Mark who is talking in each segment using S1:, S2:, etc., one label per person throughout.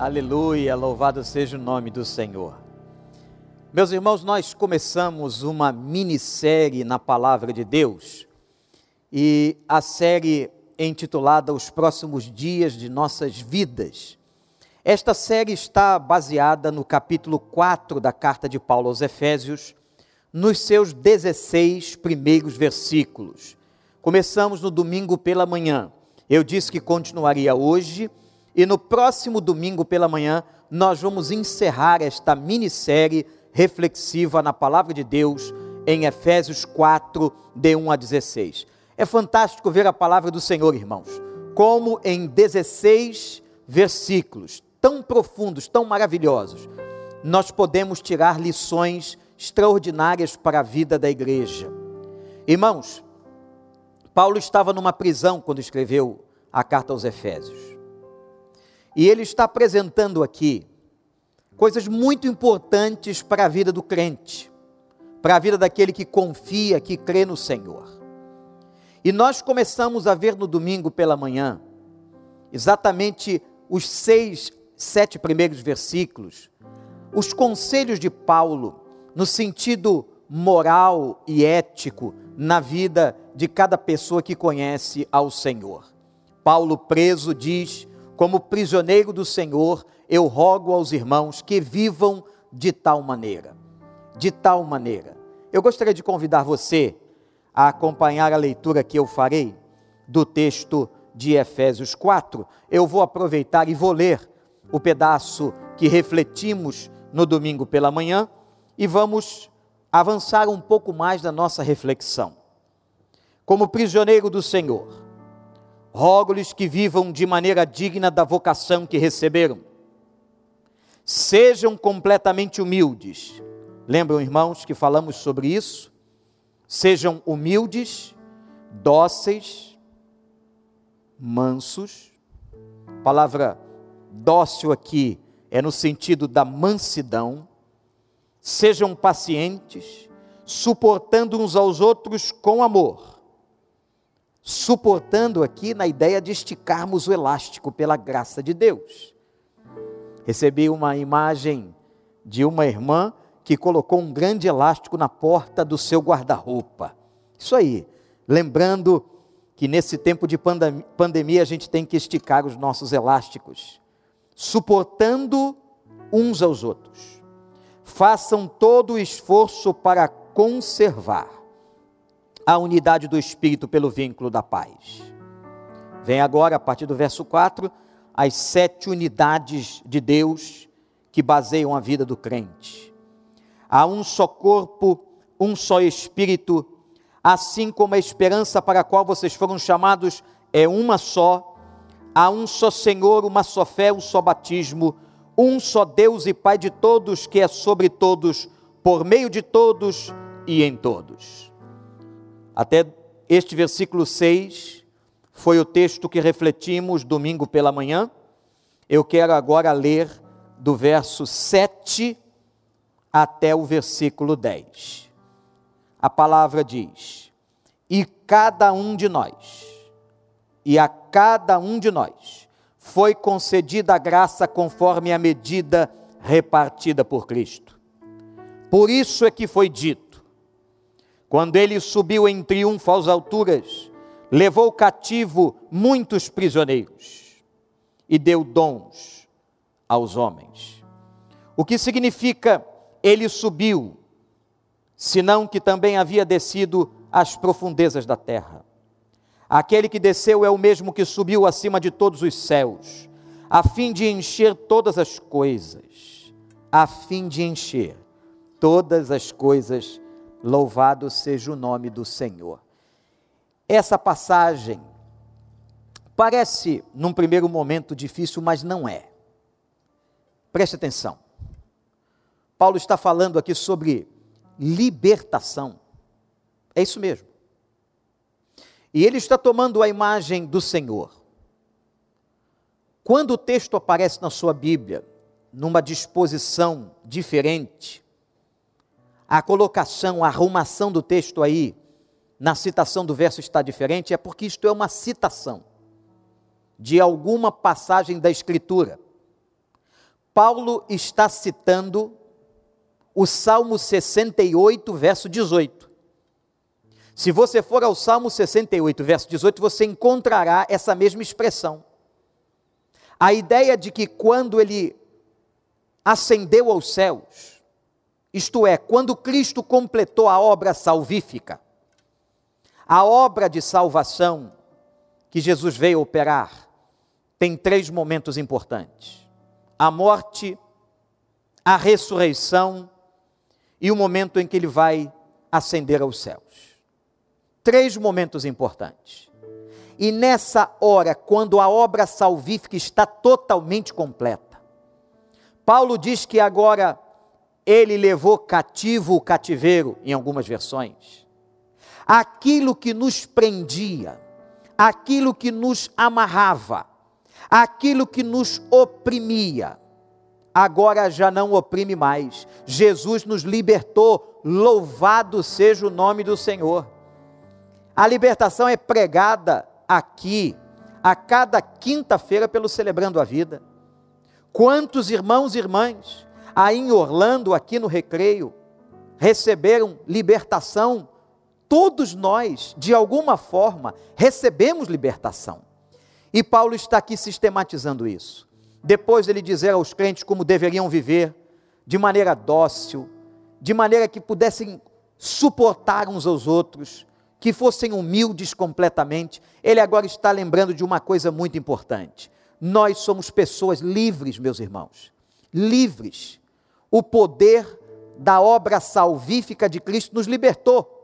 S1: Aleluia, louvado seja o nome do Senhor. Meus irmãos, nós começamos uma minissérie na palavra de Deus e a série é intitulada Os Próximos Dias de Nossas Vidas. Esta série está baseada no capítulo 4 da carta de Paulo aos Efésios, nos seus 16 primeiros versículos. Começamos no domingo pela manhã. Eu disse que continuaria hoje e no próximo domingo pela manhã nós vamos encerrar esta minissérie reflexiva na palavra de Deus em Efésios 4, de 1 a 16. É fantástico ver a palavra do Senhor, irmãos, como em 16 versículos tão profundos, tão maravilhosos, nós podemos tirar lições extraordinárias para a vida da igreja. Irmãos, Paulo estava numa prisão quando escreveu a carta aos Efésios. E ele está apresentando aqui coisas muito importantes para a vida do crente, para a vida daquele que confia, que crê no Senhor. E nós começamos a ver no domingo pela manhã, exatamente os seis, sete primeiros versículos, os conselhos de Paulo, no sentido moral e ético, na vida de cada pessoa que conhece ao Senhor. Paulo, preso, diz: Como prisioneiro do Senhor, eu rogo aos irmãos que vivam de tal maneira. De tal maneira. Eu gostaria de convidar você a acompanhar a leitura que eu farei do texto de Efésios 4. Eu vou aproveitar e vou ler o pedaço que refletimos no domingo pela manhã e vamos avançar um pouco mais na nossa reflexão. Como prisioneiro do Senhor, rogo-lhes que vivam de maneira digna da vocação que receberam. Sejam completamente humildes. Lembram, irmãos, que falamos sobre isso? Sejam humildes, dóceis, mansos. A palavra dócil aqui é no sentido da mansidão. Sejam pacientes, suportando uns aos outros com amor suportando aqui na ideia de esticarmos o elástico pela graça de Deus. Recebi uma imagem de uma irmã que colocou um grande elástico na porta do seu guarda-roupa. Isso aí, lembrando que nesse tempo de pandemia a gente tem que esticar os nossos elásticos, suportando uns aos outros. Façam todo o esforço para conservar a unidade do Espírito pelo vínculo da paz. Vem agora, a partir do verso 4, as sete unidades de Deus que baseiam a vida do crente. Há um só corpo, um só Espírito, assim como a esperança para a qual vocês foram chamados é uma só. Há um só Senhor, uma só fé, um só batismo, um só Deus e Pai de todos, que é sobre todos, por meio de todos e em todos. Até este versículo 6 foi o texto que refletimos domingo pela manhã. Eu quero agora ler do verso 7 até o versículo 10. A palavra diz: E cada um de nós, e a cada um de nós, foi concedida a graça conforme a medida repartida por Cristo. Por isso é que foi dito: quando ele subiu em triunfo às alturas, levou cativo muitos prisioneiros e deu dons aos homens. O que significa ele subiu, senão que também havia descido às profundezas da terra. Aquele que desceu é o mesmo que subiu acima de todos os céus, a fim de encher todas as coisas, a fim de encher todas as coisas Louvado seja o nome do Senhor. Essa passagem parece, num primeiro momento, difícil, mas não é. Preste atenção. Paulo está falando aqui sobre libertação. É isso mesmo. E ele está tomando a imagem do Senhor. Quando o texto aparece na sua Bíblia, numa disposição diferente, a colocação, a arrumação do texto aí, na citação do verso está diferente, é porque isto é uma citação de alguma passagem da Escritura. Paulo está citando o Salmo 68, verso 18. Se você for ao Salmo 68, verso 18, você encontrará essa mesma expressão. A ideia de que quando ele ascendeu aos céus, isto é, quando Cristo completou a obra salvífica, a obra de salvação que Jesus veio operar, tem três momentos importantes: a morte, a ressurreição e o momento em que ele vai ascender aos céus. Três momentos importantes. E nessa hora, quando a obra salvífica está totalmente completa, Paulo diz que agora ele levou cativo o cativeiro, em algumas versões. Aquilo que nos prendia, aquilo que nos amarrava, aquilo que nos oprimia, agora já não oprime mais. Jesus nos libertou, louvado seja o nome do Senhor. A libertação é pregada aqui, a cada quinta-feira, pelo Celebrando a Vida. Quantos irmãos e irmãs, aí em Orlando, aqui no Recreio, receberam libertação? Todos nós, de alguma forma, recebemos libertação. E Paulo está aqui sistematizando isso. Depois ele dizer aos crentes como deveriam viver, de maneira dócil, de maneira que pudessem suportar uns aos outros, que fossem humildes completamente. Ele agora está lembrando de uma coisa muito importante. Nós somos pessoas livres, meus irmãos, livres. O poder da obra salvífica de Cristo nos libertou.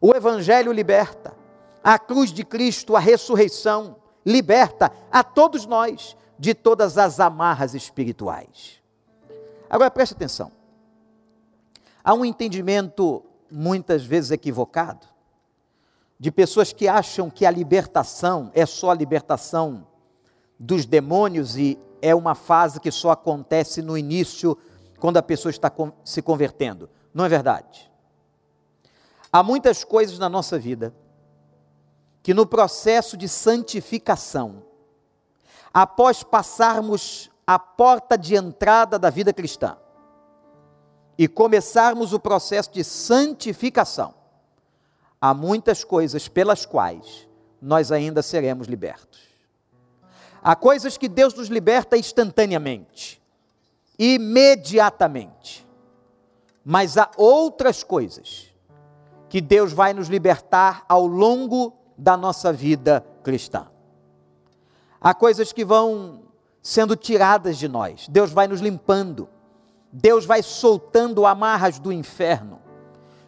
S1: O Evangelho liberta, a cruz de Cristo, a ressurreição, liberta a todos nós de todas as amarras espirituais. Agora preste atenção. Há um entendimento muitas vezes equivocado de pessoas que acham que a libertação é só a libertação dos demônios e é uma fase que só acontece no início, quando a pessoa está se convertendo. Não é verdade. Há muitas coisas na nossa vida que no processo de santificação, após passarmos a porta de entrada da vida cristã e começarmos o processo de santificação, há muitas coisas pelas quais nós ainda seremos libertos. Há coisas que Deus nos liberta instantaneamente, imediatamente. Mas há outras coisas que Deus vai nos libertar ao longo da nossa vida cristã. Há coisas que vão sendo tiradas de nós, Deus vai nos limpando, Deus vai soltando amarras do inferno,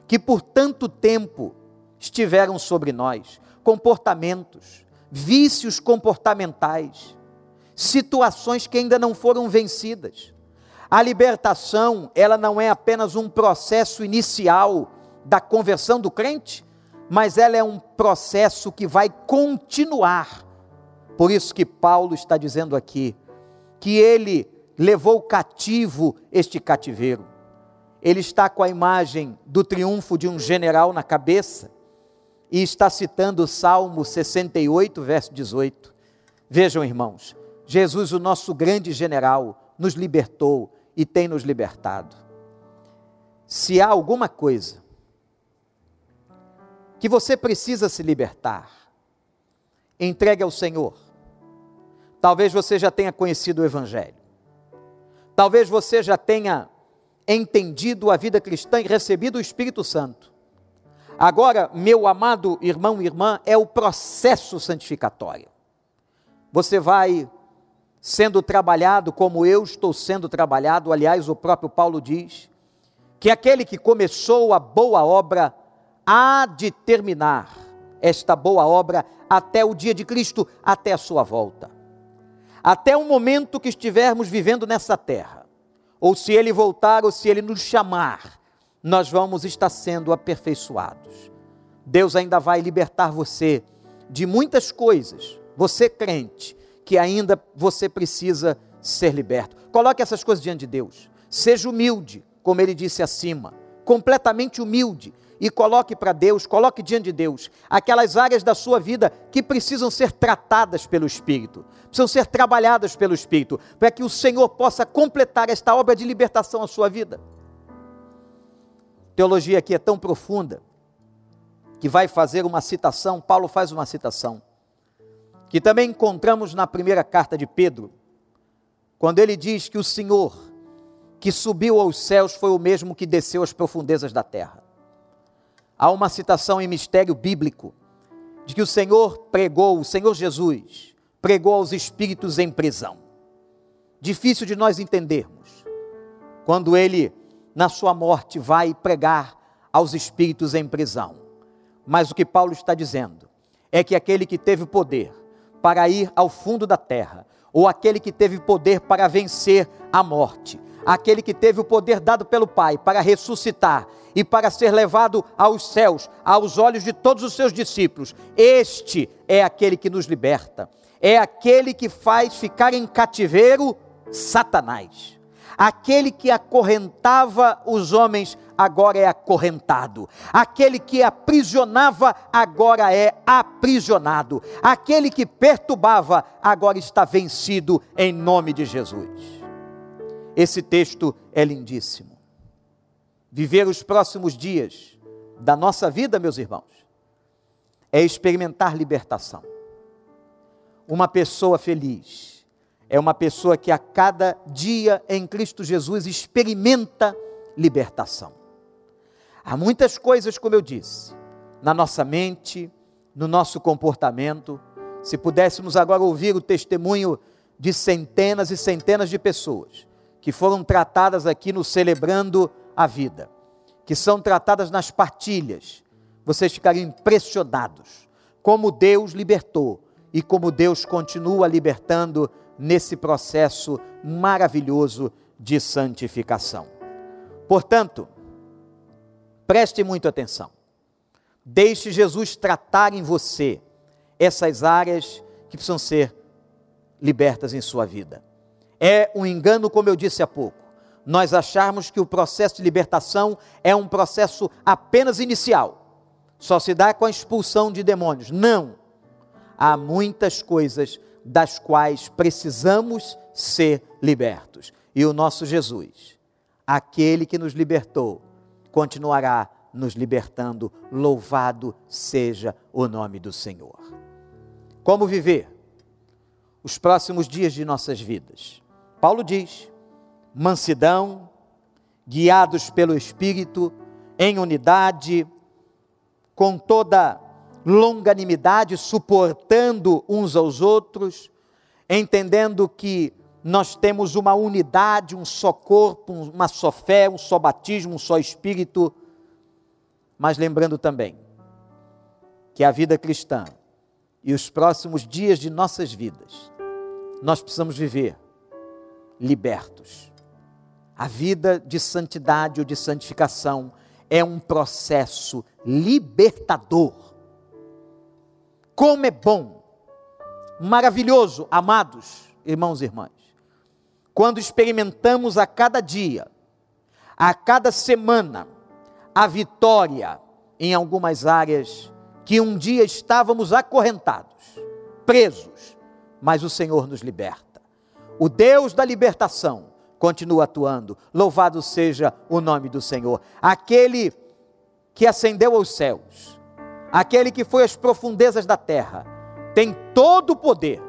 S1: que por tanto tempo estiveram sobre nós comportamentos, vícios comportamentais, situações que ainda não foram vencidas. A libertação, ela não é apenas um processo inicial da conversão do crente, mas ela é um processo que vai continuar. Por isso que Paulo está dizendo aqui que ele levou cativo este cativeiro. Ele está com a imagem do triunfo de um general na cabeça e está citando o Salmo 68, verso 18. Vejam, irmãos, Jesus, o nosso grande general, nos libertou e tem nos libertado. Se há alguma coisa que você precisa se libertar. Entregue ao Senhor. Talvez você já tenha conhecido o Evangelho. Talvez você já tenha entendido a vida cristã e recebido o Espírito Santo. Agora, meu amado irmão e irmã, é o processo santificatório. Você vai sendo trabalhado como eu estou sendo trabalhado, aliás, o próprio Paulo diz que aquele que começou a boa obra há de terminar esta boa obra até o dia de Cristo, até a sua volta. Até o momento que estivermos vivendo nessa terra, ou se ele voltar, ou se ele nos chamar, nós vamos estar sendo aperfeiçoados. Deus ainda vai libertar você de muitas coisas, você crente, que ainda você precisa ser liberto. Coloque essas coisas diante de Deus. Seja humilde, como ele disse acima, completamente humilde e coloque para Deus, coloque diante de Deus aquelas áreas da sua vida que precisam ser tratadas pelo Espírito, precisam ser trabalhadas pelo Espírito, para que o Senhor possa completar esta obra de libertação à sua vida. Teologia aqui é tão profunda que vai fazer uma citação, Paulo faz uma citação, que também encontramos na primeira carta de Pedro, quando ele diz que o Senhor que subiu aos céus foi o mesmo que desceu às profundezas da terra. Há uma citação em mistério bíblico de que o Senhor pregou, o Senhor Jesus pregou aos espíritos em prisão. Difícil de nós entendermos. Quando ele, na sua morte, vai pregar aos espíritos em prisão. Mas o que Paulo está dizendo é que aquele que teve poder para ir ao fundo da terra, ou aquele que teve poder para vencer a morte, aquele que teve o poder dado pelo Pai para ressuscitar e para ser levado aos céus, aos olhos de todos os seus discípulos. Este é aquele que nos liberta, é aquele que faz ficar em cativeiro Satanás. Aquele que acorrentava os homens agora é acorrentado. Aquele que aprisionava agora é aprisionado. Aquele que perturbava agora está vencido em nome de Jesus. Esse texto é lindíssimo. Viver os próximos dias da nossa vida, meus irmãos, é experimentar libertação. Uma pessoa feliz é uma pessoa que a cada dia em Cristo Jesus experimenta libertação. Há muitas coisas, como eu disse, na nossa mente, no nosso comportamento. Se pudéssemos agora ouvir o testemunho de centenas e centenas de pessoas que foram tratadas aqui no Celebrando a Vida, que são tratadas nas partilhas, vocês ficariam impressionados como Deus libertou e como Deus continua libertando nesse processo maravilhoso de santificação. Portanto, preste muita atenção. Deixe Jesus tratar em você essas áreas que precisam ser libertas em sua vida. É um engano, como eu disse há pouco, nós acharmos que o processo de libertação é um processo apenas inicial, só se dá com a expulsão de demônios. Não! Há muitas coisas das quais precisamos ser libertos. E o nosso Jesus, aquele que nos libertou, continuará nos libertando. Louvado seja o nome do Senhor. Como viver os próximos dias de nossas vidas? Paulo diz: mansidão, guiados pelo Espírito, em unidade, com toda longanimidade, suportando uns aos outros, entendendo que nós temos uma unidade, um só corpo, uma só fé, um só batismo, um só espírito, mas lembrando também que a vida cristã e os próximos dias de nossas vidas, nós precisamos viver libertos. A vida de santidade ou de santificação é um processo libertador. Como é bom, maravilhoso, amados irmãos e irmãs, quando experimentamos a cada dia, a cada semana, a vitória em algumas áreas que um dia estávamos acorrentados, presos, mas o Senhor nos liberta o Deus da libertação continua atuando. Louvado seja o nome do Senhor. Aquele que ascendeu aos céus, aquele que foi às profundezas da terra, tem todo o poder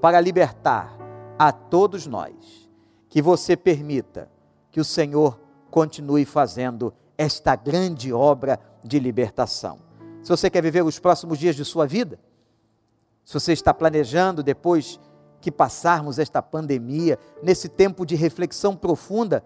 S1: para libertar a todos nós. Que você permita que o Senhor continue fazendo esta grande obra de libertação. Se você quer viver os próximos dias de sua vida, se você está planejando depois que passarmos esta pandemia, nesse tempo de reflexão profunda,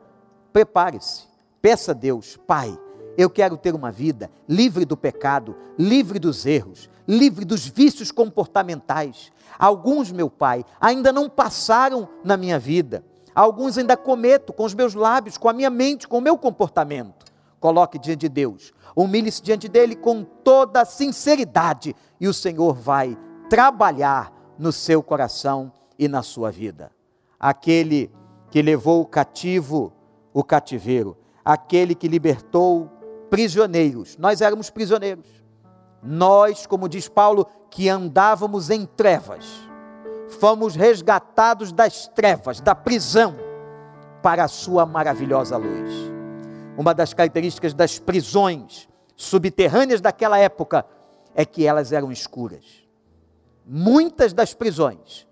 S1: prepare-se, peça a Deus, Pai, eu quero ter uma vida livre do pecado, livre dos erros, livre dos vícios comportamentais. Alguns, meu Pai, ainda não passaram na minha vida. Alguns ainda cometo com os meus lábios, com a minha mente, com o meu comportamento. Coloque diante de Deus, humilhe-se diante dele com toda sinceridade e o Senhor vai trabalhar no seu coração e na sua vida. Aquele que levou o cativo o cativeiro, aquele que libertou prisioneiros. Nós éramos prisioneiros. Nós, como diz Paulo, que andávamos em trevas, fomos resgatados das trevas, da prisão, para a sua maravilhosa luz. Uma das características das prisões subterrâneas daquela época é que elas eram escuras. Muitas das prisões,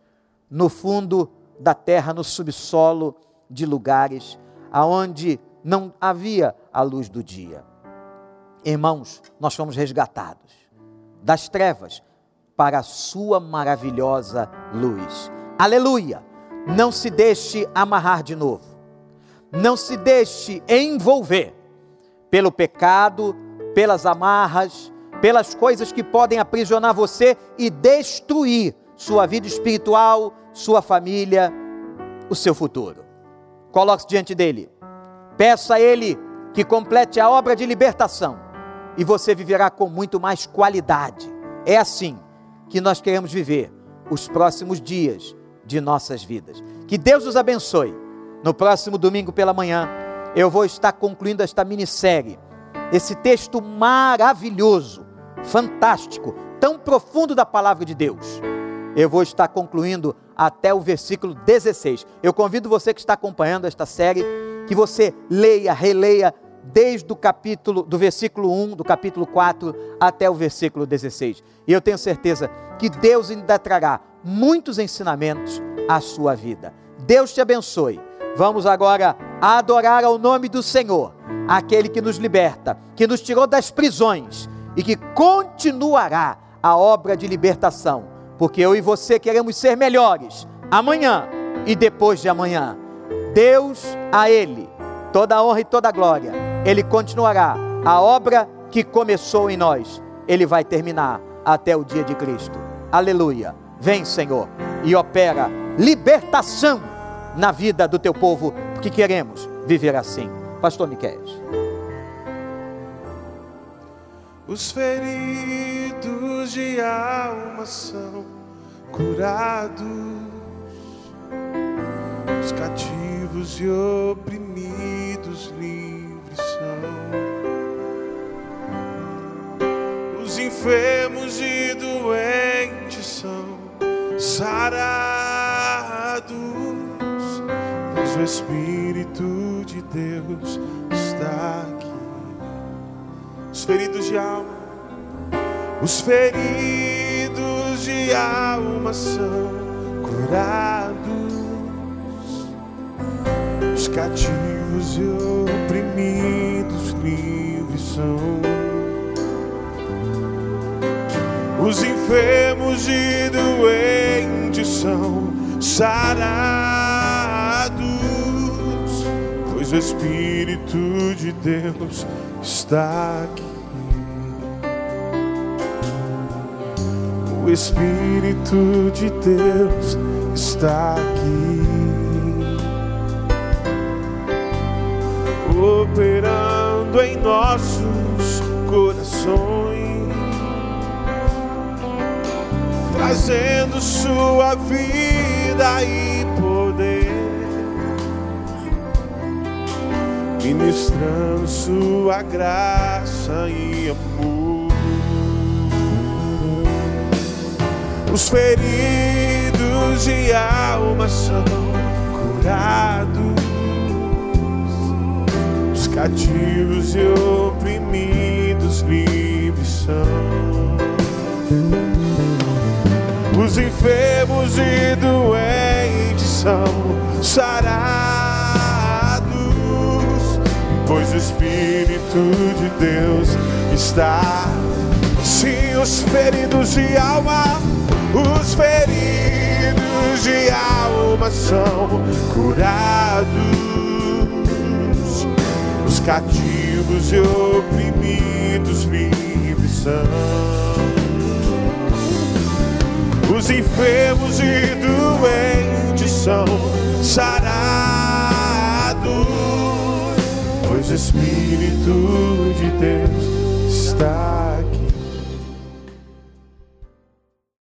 S1: no fundo da terra, no subsolo de lugares aonde não havia a luz do dia. Irmãos, nós fomos resgatados das trevas para a sua maravilhosa luz. Aleluia! Não se deixe amarrar de novo. Não se deixe envolver pelo pecado, pelas amarras, pelas coisas que podem aprisionar você e destruir sua vida espiritual, sua família, o seu futuro. Coloque-se diante dele. Peça a ele que complete a obra de libertação e você viverá com muito mais qualidade. É assim que nós queremos viver os próximos dias de nossas vidas. Que Deus nos abençoe. No próximo domingo pela manhã, eu vou estar concluindo esta minissérie, esse texto maravilhoso, fantástico, tão profundo da palavra de Deus. Eu vou estar concluindo até o versículo 16. Eu convido você que está acompanhando esta série que você leia, releia desde o capítulo do versículo 1, do capítulo 4 até o versículo 16. E eu tenho certeza que Deus ainda trará muitos ensinamentos à sua vida. Deus te abençoe. Vamos agora adorar ao nome do Senhor, aquele que nos liberta, que nos tirou das prisões e que continuará a obra de libertação, porque eu e você queremos ser melhores amanhã e depois de amanhã. Deus a Ele toda a honra e toda a glória. Ele continuará a obra que começou em nós. Ele vai terminar até o dia de Cristo. Aleluia. Vem, Senhor, e opera libertação na vida do teu povo, porque queremos viver assim. Pastor Miquel.
S2: Os feridos de alma são curados, os cativos e oprimidos livres são, os enfermos e doentes são sarados, pois o Espírito de Deus está aqui. Os feridos de alma, os feridos de alma são curados, os cativos e oprimidos livres são, os enfermos e doentes são sarados, pois o Espírito de Deus está aqui. O Espírito de Deus está aqui, operando em nossos corações, trazendo Sua vida e poder. ministrando Sua graça e amor. Os feridos de alma são curados, os cativos e oprimidos livres são. Os enfermos e doentes são sarados, pois o Espírito de Deus está. Sim, os feridos de alma, os feridos de alma são curados, os cativos e oprimidos livres são. Os enfermos e doentes são sarados, pois o Espírito de Deus está